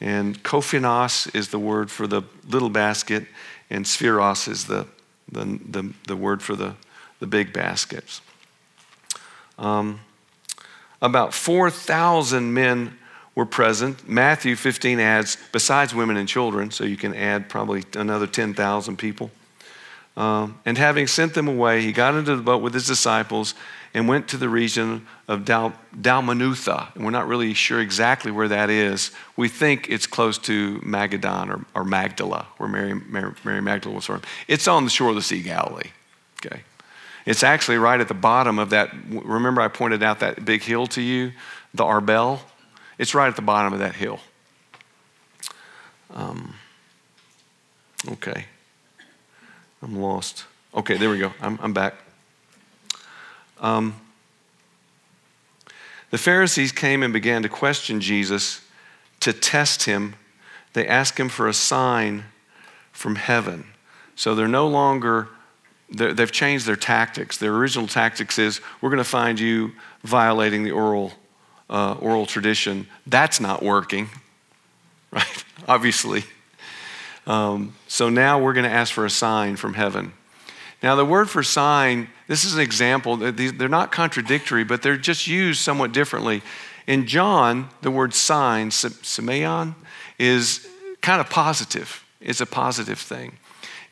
And kophanos is the word for the little basket, and spheros is the, the, the, the word for the, the big baskets. Um, about 4,000 men were present. Matthew 15 adds, besides women and children, so you can add probably another 10,000 people. Um, and having sent them away, he got into the boat with his disciples and went to the region of Dal- Dalmanutha. And we're not really sure exactly where that is. We think it's close to Magadan or, or Magdala, where Mary, Mary, Mary Magdala was from. It's on the shore of the Sea Galilee. Okay. It's actually right at the bottom of that. Remember, I pointed out that big hill to you, the Arbel? It's right at the bottom of that hill. Um, okay. I'm lost. Okay, there we go. I'm, I'm back. Um, the Pharisees came and began to question Jesus to test him. They asked him for a sign from heaven. So they're no longer, they have changed their tactics. Their original tactics is we're going to find you violating the oral, uh, oral tradition. That's not working, right? Obviously. Um, so now we're going to ask for a sign from heaven. Now, the word for sign, this is an example. They're not contradictory, but they're just used somewhat differently. In John, the word sign, semeion, is kind of positive. It's a positive thing.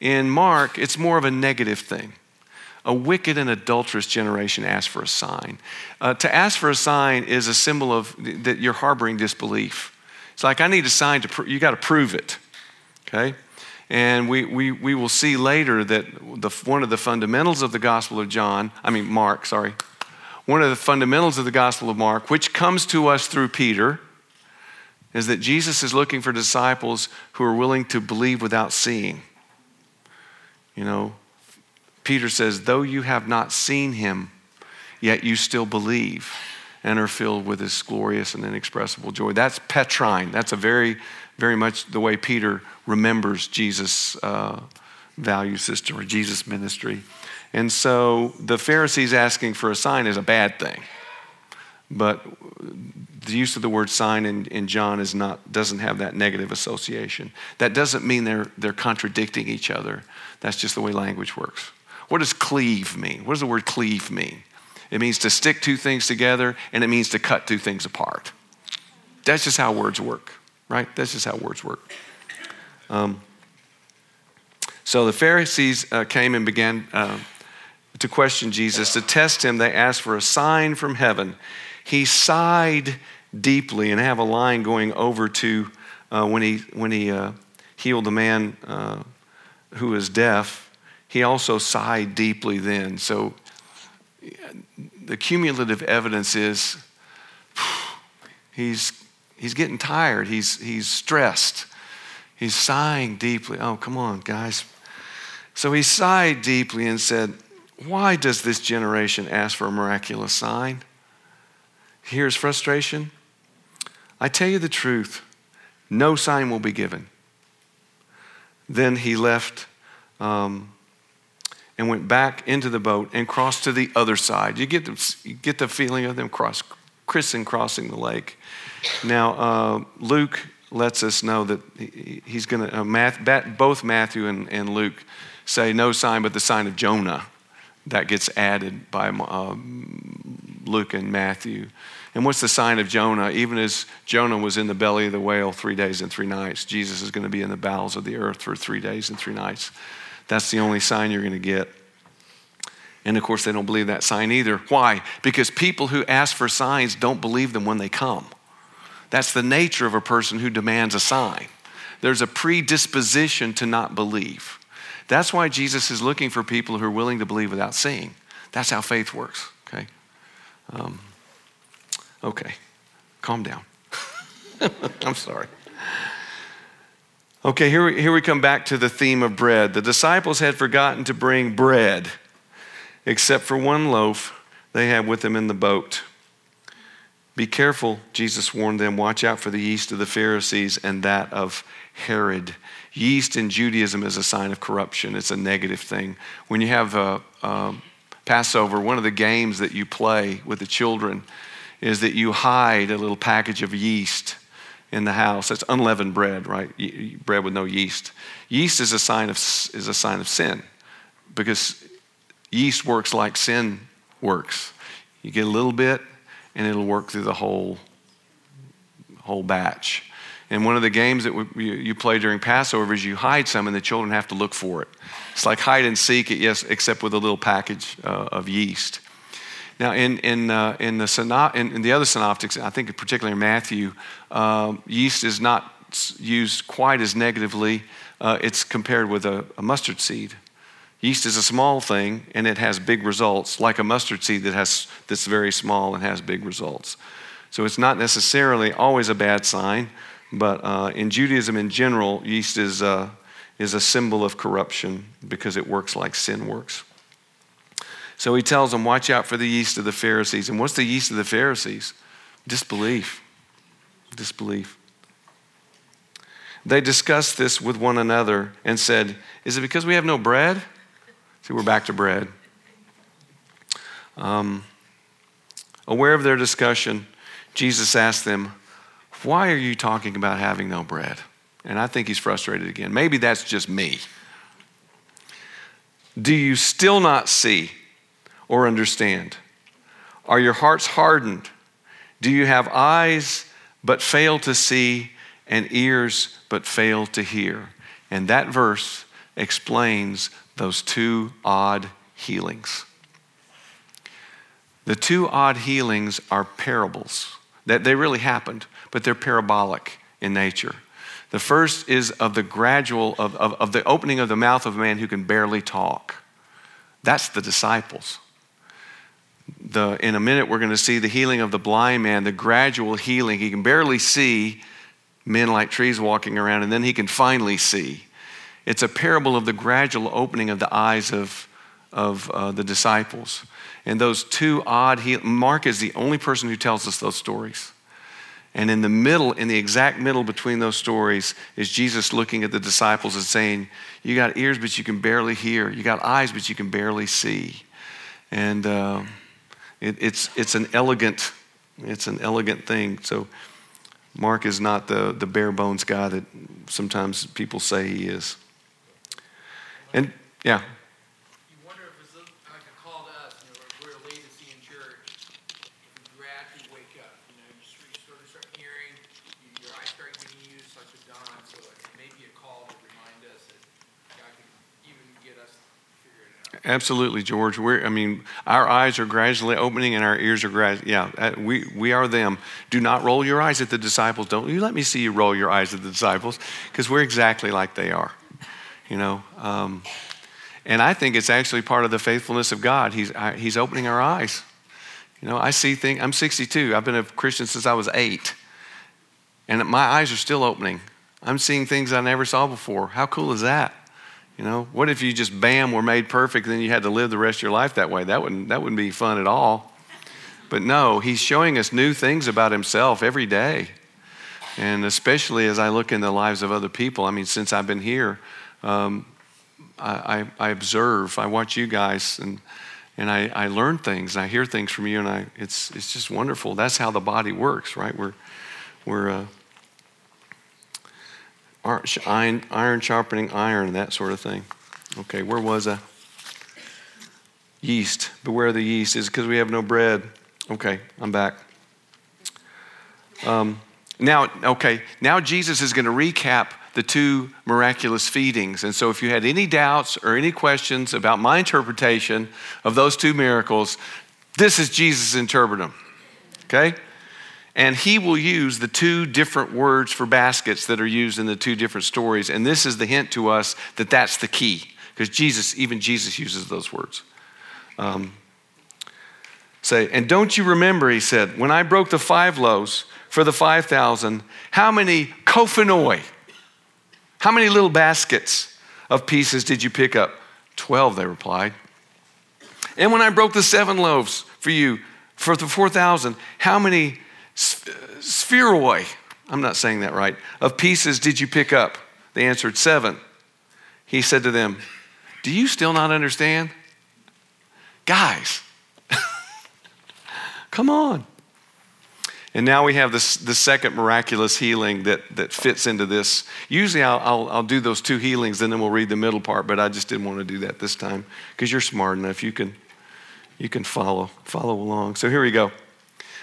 In Mark, it's more of a negative thing. A wicked and adulterous generation asks for a sign. Uh, to ask for a sign is a symbol of that you're harboring disbelief. It's like, I need a sign to, pr- you got to prove it. Okay? And we, we, we will see later that the, one of the fundamentals of the Gospel of John, I mean, Mark, sorry, one of the fundamentals of the Gospel of Mark, which comes to us through Peter, is that Jesus is looking for disciples who are willing to believe without seeing. You know, Peter says, though you have not seen him, yet you still believe and are filled with his glorious and inexpressible joy. That's Petrine. That's a very very much the way Peter remembers Jesus' uh, value system or Jesus' ministry. And so the Pharisees asking for a sign is a bad thing. But the use of the word sign in, in John is not, doesn't have that negative association. That doesn't mean they're, they're contradicting each other. That's just the way language works. What does cleave mean? What does the word cleave mean? It means to stick two things together and it means to cut two things apart. That's just how words work right? That's just how words work. Um, so the Pharisees uh, came and began uh, to question Jesus. To test him, they asked for a sign from heaven. He sighed deeply, and have a line going over to uh, when he, when he uh, healed the man uh, who was deaf. He also sighed deeply then. So the cumulative evidence is he's he's getting tired. He's, he's stressed. He's sighing deeply. Oh, come on, guys. So he sighed deeply and said, Why does this generation ask for a miraculous sign? Here's frustration. I tell you the truth, no sign will be given. Then he left um, and went back into the boat and crossed to the other side. You get the, you get the feeling of them cross, Christen crossing the lake. Now, uh, Luke lets us know that he's going to, uh, both Matthew and, and, Luke say no sign but the sign of Jonah. That gets added by uh, Luke and Matthew. And what's the sign of Jonah? Even as Jonah was in the belly of the whale three days and three nights, Jesus is going to be in the bowels of the earth for three days and three nights. That's the only sign you're going to get. And of course, they don't believe that sign either. Why? Because people who ask for signs don't believe them when they come. That's the nature of a person who demands a sign. There's a predisposition to not believe. That's why Jesus is looking for people who are willing to believe without seeing. That's how faith works, okay? Um, okay, calm down. I'm sorry. Okay, here we, here we come back to the theme of bread. The disciples had forgotten to bring bread, except for one loaf they had with them in the boat. Be careful, Jesus warned them. Watch out for the yeast of the Pharisees and that of Herod. Yeast in Judaism is a sign of corruption, it's a negative thing. When you have a, a Passover, one of the games that you play with the children is that you hide a little package of yeast in the house. That's unleavened bread, right? Bread with no yeast. Yeast is a sign of, is a sign of sin because yeast works like sin works. You get a little bit, and it'll work through the whole, whole batch. And one of the games that we, you play during Passover is you hide some and the children have to look for it. It's like hide and seek, yes, except with a little package uh, of yeast. Now, in, in, uh, in, the, in, in, the other synoptics, I think particularly in Matthew, um, yeast is not used quite as negatively. Uh, it's compared with a, a mustard seed. Yeast is a small thing and it has big results, like a mustard seed that has that's very small and has big results. So it's not necessarily always a bad sign, but uh, in Judaism in general, yeast is, uh, is a symbol of corruption because it works like sin works. So he tells them, Watch out for the yeast of the Pharisees. And what's the yeast of the Pharisees? Disbelief. Disbelief. They discussed this with one another and said, Is it because we have no bread? See, we're back to bread. Um, aware of their discussion, Jesus asked them, Why are you talking about having no bread? And I think he's frustrated again. Maybe that's just me. Do you still not see or understand? Are your hearts hardened? Do you have eyes but fail to see and ears but fail to hear? And that verse explains those two odd healings. The two odd healings are parables. That they really happened, but they're parabolic in nature. The first is of the gradual, of, of, of the opening of the mouth of a man who can barely talk. That's the disciples. The, in a minute, we're going to see the healing of the blind man, the gradual healing. He can barely see men like trees walking around, and then he can finally see. It's a parable of the gradual opening of the eyes of, of uh, the disciples. And those two odd, he, Mark is the only person who tells us those stories. And in the middle, in the exact middle between those stories, is Jesus looking at the disciples and saying, You got ears, but you can barely hear. You got eyes, but you can barely see. And uh, it, it's, it's an elegant, it's an elegant thing. So Mark is not the, the bare bones guy that sometimes people say he is. And yeah. You wonder if it's like a call to us, you know, we're a latency in church. You gradually wake up, you know, you sort of start hearing, your eyes start getting used like the dawn. So it may a call to remind us that God can even get us figured out. Absolutely, George. We're, I mean, our eyes are gradually opening and our ears are gradually, yeah, uh, we, we are them. Do not roll your eyes at the disciples. Don't you let me see you roll your eyes at the disciples because we're exactly like they are you know. Um, and I think it's actually part of the faithfulness of God. He's, I, he's opening our eyes. You know, I see things, I'm 62. I've been a Christian since I was eight. And my eyes are still opening. I'm seeing things I never saw before. How cool is that? You know, what if you just bam were made perfect and then you had to live the rest of your life that way? That wouldn't, that wouldn't be fun at all. But no, he's showing us new things about himself every day. And especially as I look in the lives of other people. I mean, since I've been here, um, I, I, observe, I watch you guys, and, and I, I learn things. and I hear things from you, and I, it's, it's just wonderful. That's how the body works, right? We're, we're uh, iron, iron sharpening iron, that sort of thing. Okay, where was I? Yeast. Beware the yeast. Is because we have no bread. Okay, I'm back. Um, Now, okay, now Jesus is going to recap the two miraculous feedings. And so, if you had any doubts or any questions about my interpretation of those two miracles, this is Jesus interpreting them. Okay? And he will use the two different words for baskets that are used in the two different stories. And this is the hint to us that that's the key, because Jesus, even Jesus uses those words. Um, say, and don't you remember, he said, when I broke the five loaves for the 5,000, how many kophanoi, how many little baskets of pieces did you pick up? Twelve, they replied. And when I broke the seven loaves for you, for the 4,000, how many uh, spheroi, I'm not saying that right, of pieces did you pick up? They answered, Seven. He said to them, Do you still not understand? Guys, come on. And now we have this, the second miraculous healing that, that fits into this. Usually I'll, I'll, I'll, do those two healings and then we'll read the middle part, but I just didn't want to do that this time because you're smart enough. You can, you can follow, follow along. So here we go.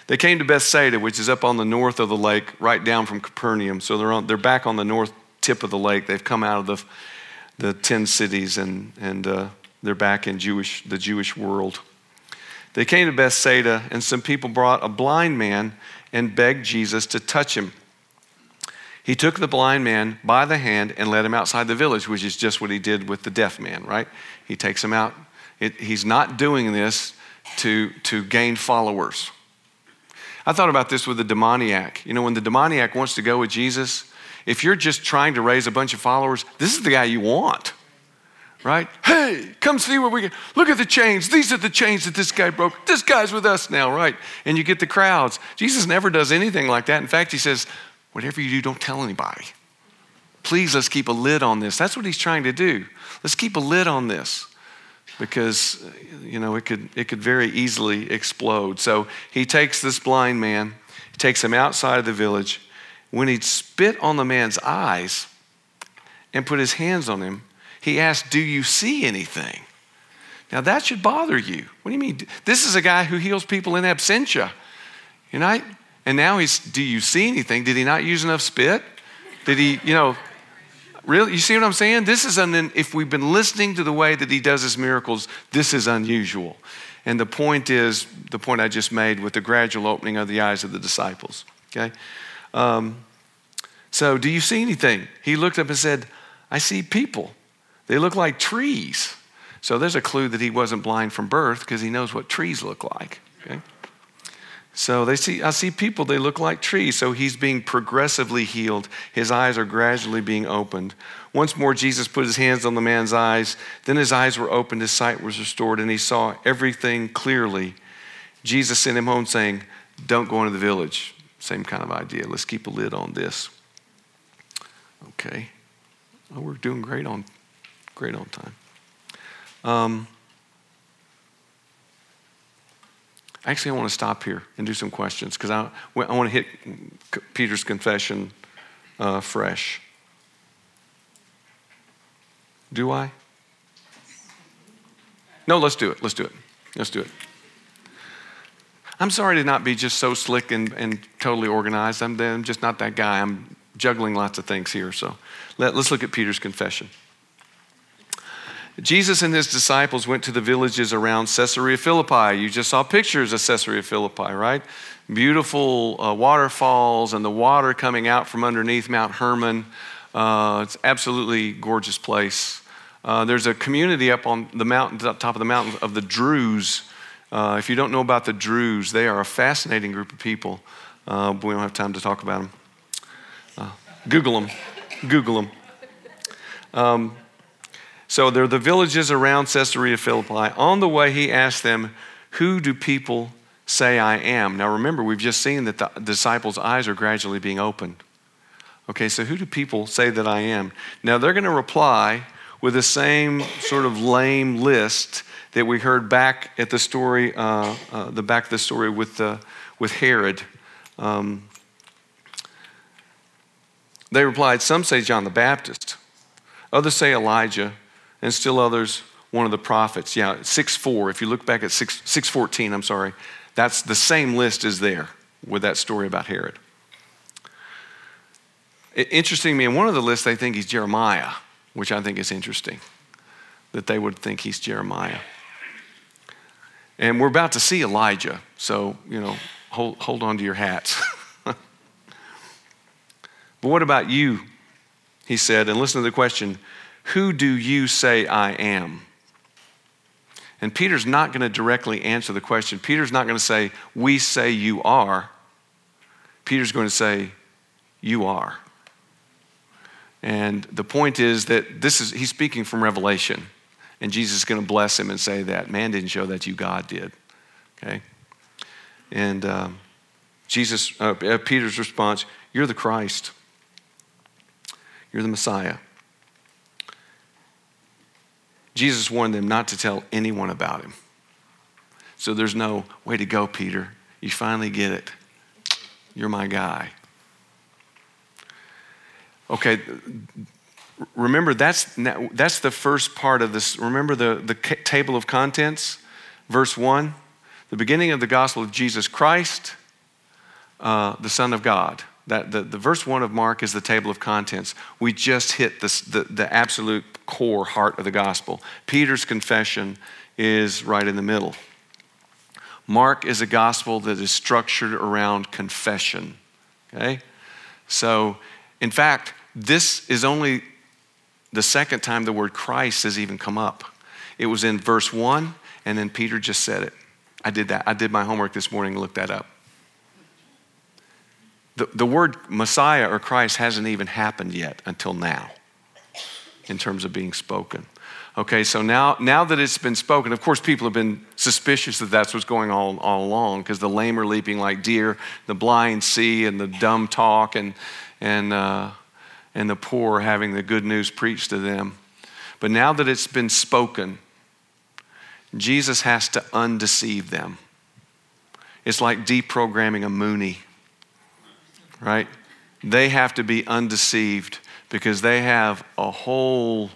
They came to Bethsaida, which is up on the north of the lake, right down from Capernaum. So they're, on, they're back on the north tip of the lake. They've come out of the, the 10 cities and, and uh, they're back in Jewish, the Jewish world. They came to Bethsaida, and some people brought a blind man and begged Jesus to touch him. He took the blind man by the hand and led him outside the village, which is just what he did with the deaf man, right? He takes him out. It, he's not doing this to, to gain followers. I thought about this with the demoniac. You know, when the demoniac wants to go with Jesus, if you're just trying to raise a bunch of followers, this is the guy you want, right? Hey, come see what we get. Look at the chains. These are the chains that this guy broke. This guy's with us now, right? And you get the crowds. Jesus never does anything like that. In fact, he says, whatever you do, don't tell anybody. Please, let's keep a lid on this. That's what he's trying to do. Let's keep a lid on this because you know it could it could very easily explode. So he takes this blind man, he takes him outside of the village. When he'd spit on the man's eyes and put his hands on him, he asked, "Do you see anything?" Now that should bother you. What do you mean? This is a guy who heals people in absentia. You know, and now he's, "Do you see anything?" Did he not use enough spit? Did he, you know, Really? You see what I'm saying? This is an, if we've been listening to the way that he does his miracles, this is unusual. And the point is the point I just made with the gradual opening of the eyes of the disciples. Okay? Um, so, do you see anything? He looked up and said, I see people. They look like trees. So, there's a clue that he wasn't blind from birth because he knows what trees look like. Okay? So they see, I see people, they look like trees. So he's being progressively healed. His eyes are gradually being opened. Once more, Jesus put his hands on the man's eyes. Then his eyes were opened, his sight was restored, and he saw everything clearly. Jesus sent him home saying, Don't go into the village. Same kind of idea. Let's keep a lid on this. Okay. Oh, we're doing great on great on time. Um, Actually, I want to stop here and do some questions because I, I want to hit Peter's confession uh, fresh. Do I? No, let's do it. Let's do it. Let's do it. I'm sorry to not be just so slick and, and totally organized. I'm, I'm just not that guy. I'm juggling lots of things here. So let, let's look at Peter's confession. Jesus and his disciples went to the villages around Caesarea Philippi. You just saw pictures of Caesarea Philippi, right? Beautiful uh, waterfalls and the water coming out from underneath Mount Hermon. Uh, it's absolutely gorgeous place. Uh, there's a community up on the mountain, top of the mountain of the Druze. Uh, if you don't know about the Druze, they are a fascinating group of people. Uh, we don't have time to talk about them. Uh, Google them. Google them. Um, so they're the villages around Caesarea Philippi. On the way, he asked them, Who do people say I am? Now remember, we've just seen that the disciples' eyes are gradually being opened. Okay, so who do people say that I am? Now they're going to reply with the same sort of lame list that we heard back at the story, uh, uh, the back of the story with, uh, with Herod. Um, they replied, Some say John the Baptist, others say Elijah and still others, one of the prophets. Yeah, 6 4. If you look back at 6, 614, I'm sorry, that's the same list is there with that story about Herod. Interesting me, in one of the lists, they think he's Jeremiah, which I think is interesting, that they would think he's Jeremiah. And we're about to see Elijah, so, you know, hold, hold on to your hats. but what about you? He said, and listen to the question Who do you say I am? And Peter's not going to directly answer the question. Peter's not going to say, We say you are. Peter's going to say, You are. And the point is that this is, he's speaking from Revelation. And Jesus is going to bless him and say that man didn't show that you, God did. Okay? And um, Jesus, uh, Peter's response, You're the Christ. You're the Messiah. Jesus warned them not to tell anyone about him. So there's no way to go, Peter. You finally get it. You're my guy. Okay, remember that's, that's the first part of this. Remember the, the table of contents? Verse 1 the beginning of the gospel of Jesus Christ, uh, the Son of God. That, the, the verse 1 of Mark is the table of contents. We just hit the, the absolute core heart of the gospel. Peter's confession is right in the middle. Mark is a gospel that is structured around confession. Okay? So, in fact, this is only the second time the word Christ has even come up. It was in verse 1, and then Peter just said it. I did that. I did my homework this morning and looked that up. The, the word Messiah or Christ hasn't even happened yet until now in terms of being spoken. Okay, so now, now that it's been spoken, of course, people have been suspicious that that's what's going on all along because the lame are leaping like deer, the blind see, and the dumb talk, and, and, uh, and the poor having the good news preached to them. But now that it's been spoken, Jesus has to undeceive them. It's like deprogramming a Moonie right? They have to be undeceived because they have a whole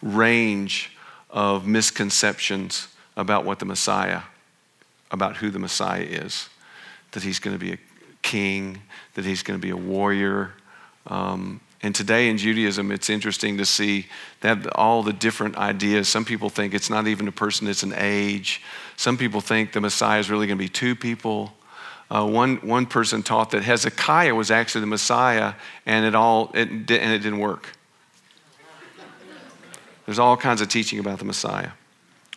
range of misconceptions about what the Messiah, about who the Messiah is. That he's going to be a king, that he's going to be a warrior. Um, and today in Judaism, it's interesting to see that all the different ideas. Some people think it's not even a person, it's an age. Some people think the Messiah is really going to be two people. Uh, one, one person taught that Hezekiah was actually the Messiah, and it all it, and it didn't work. There's all kinds of teaching about the Messiah.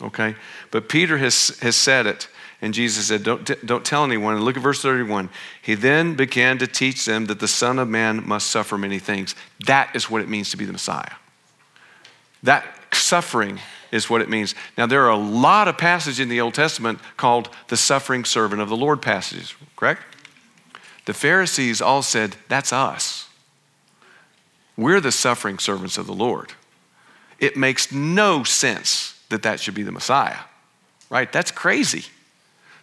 Okay, but Peter has has said it, and Jesus said, "Don't don't tell anyone." And look at verse 31. He then began to teach them that the Son of Man must suffer many things. That is what it means to be the Messiah. That suffering is what it means. Now, there are a lot of passages in the Old Testament called the suffering servant of the Lord passages, correct? The Pharisees all said, That's us. We're the suffering servants of the Lord. It makes no sense that that should be the Messiah, right? That's crazy.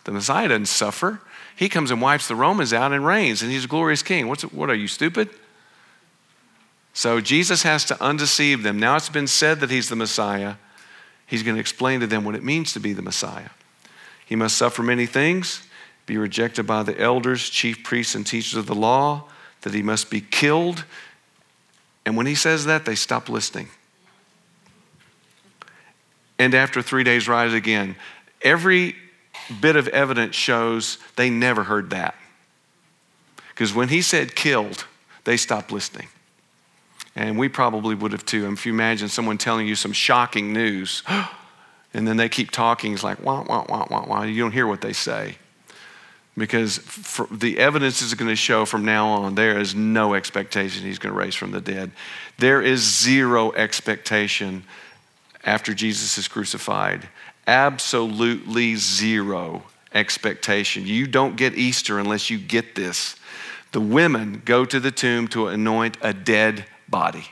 The Messiah doesn't suffer. He comes and wipes the Romans out and reigns, and he's a glorious king. What's, what are you, stupid? So Jesus has to undeceive them. Now it's been said that he's the Messiah. He's going to explain to them what it means to be the Messiah. He must suffer many things, be rejected by the elders, chief priests, and teachers of the law, that he must be killed. And when he says that, they stop listening. And after three days, rise again. Every bit of evidence shows they never heard that. Because when he said killed, they stopped listening. And we probably would have too. And if you imagine someone telling you some shocking news, and then they keep talking, it's like, wah, wah, wah, wah, wah. You don't hear what they say. Because the evidence is going to show from now on there is no expectation he's going to raise from the dead. There is zero expectation after Jesus is crucified. Absolutely zero expectation. You don't get Easter unless you get this. The women go to the tomb to anoint a dead body.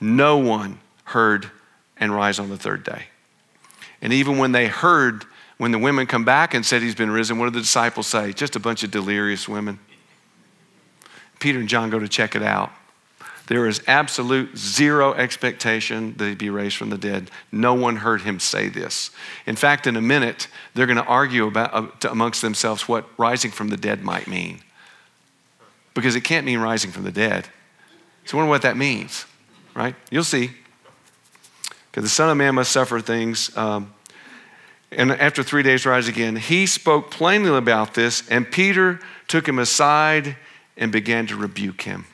No one heard and rise on the third day. And even when they heard, when the women come back and said he's been risen, what did the disciples say? Just a bunch of delirious women. Peter and John go to check it out. There is absolute zero expectation that he'd be raised from the dead. No one heard him say this. In fact, in a minute, they're going to argue about, uh, amongst themselves what rising from the dead might mean. because it can't mean rising from the dead. So wonder what that means, right? You'll see. Because the Son of Man must suffer things. Um, and after three days, rise again. He spoke plainly about this, and Peter took him aside and began to rebuke him.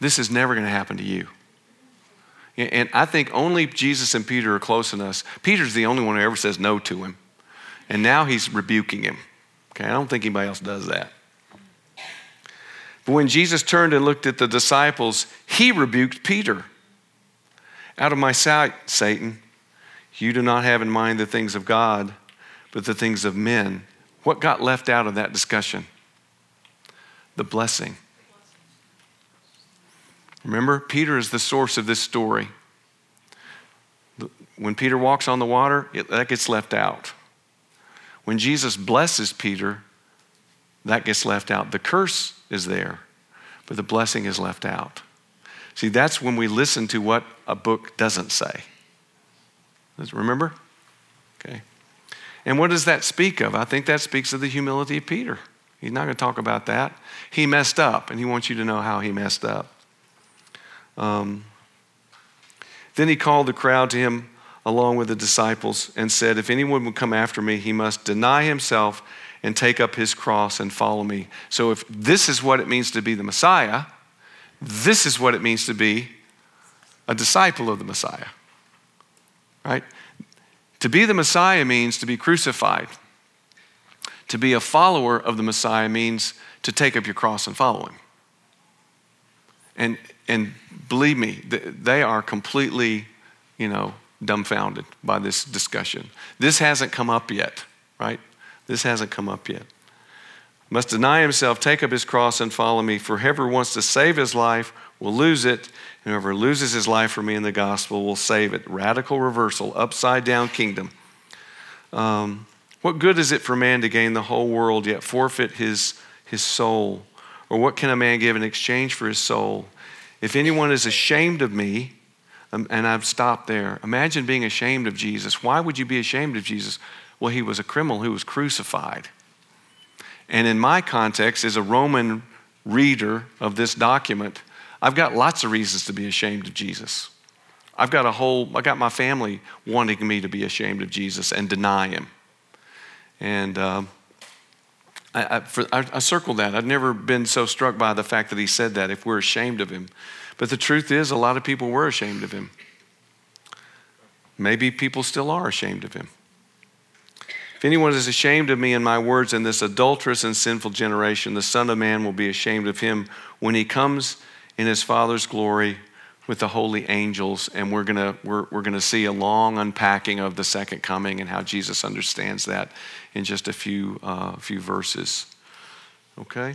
This is never going to happen to you. And I think only Jesus and Peter are close enough. Peter's the only one who ever says no to him. And now he's rebuking him. Okay, I don't think anybody else does that. But when Jesus turned and looked at the disciples, he rebuked Peter. Out of my sight, Satan, you do not have in mind the things of God, but the things of men. What got left out of that discussion? The blessing. Remember, Peter is the source of this story. When Peter walks on the water, it, that gets left out. When Jesus blesses Peter, that gets left out. The curse is there, but the blessing is left out. See, that's when we listen to what a book doesn't say. Remember? Okay. And what does that speak of? I think that speaks of the humility of Peter. He's not going to talk about that. He messed up, and he wants you to know how he messed up. Um, then he called the crowd to him along with the disciples and said, If anyone would come after me, he must deny himself and take up his cross and follow me. So, if this is what it means to be the Messiah, this is what it means to be a disciple of the Messiah. Right? To be the Messiah means to be crucified. To be a follower of the Messiah means to take up your cross and follow him. And, and believe me, they are completely, you know, dumbfounded by this discussion. This hasn't come up yet, right? This hasn't come up yet. Must deny himself, take up his cross, and follow me. For whoever wants to save his life will lose it. And whoever loses his life for me in the gospel will save it. Radical reversal, upside down kingdom. Um, what good is it for man to gain the whole world yet forfeit his, his soul? Or what can a man give in exchange for his soul? If anyone is ashamed of me, um, and I've stopped there, imagine being ashamed of Jesus. Why would you be ashamed of Jesus? Well, he was a criminal who was crucified. And in my context, as a Roman reader of this document, I've got lots of reasons to be ashamed of Jesus. I've got a whole, I got my family wanting me to be ashamed of Jesus and deny him. And um, I, I, for, I, I circled that. I'd never been so struck by the fact that he said that if we're ashamed of him. But the truth is, a lot of people were ashamed of him. Maybe people still are ashamed of him. If anyone is ashamed of me and my words in this adulterous and sinful generation, the Son of Man will be ashamed of him when he comes in his Father's glory with the holy angels. And we're going we're, we're gonna see a long unpacking of the second coming and how Jesus understands that in just a few, uh, few verses. Okay?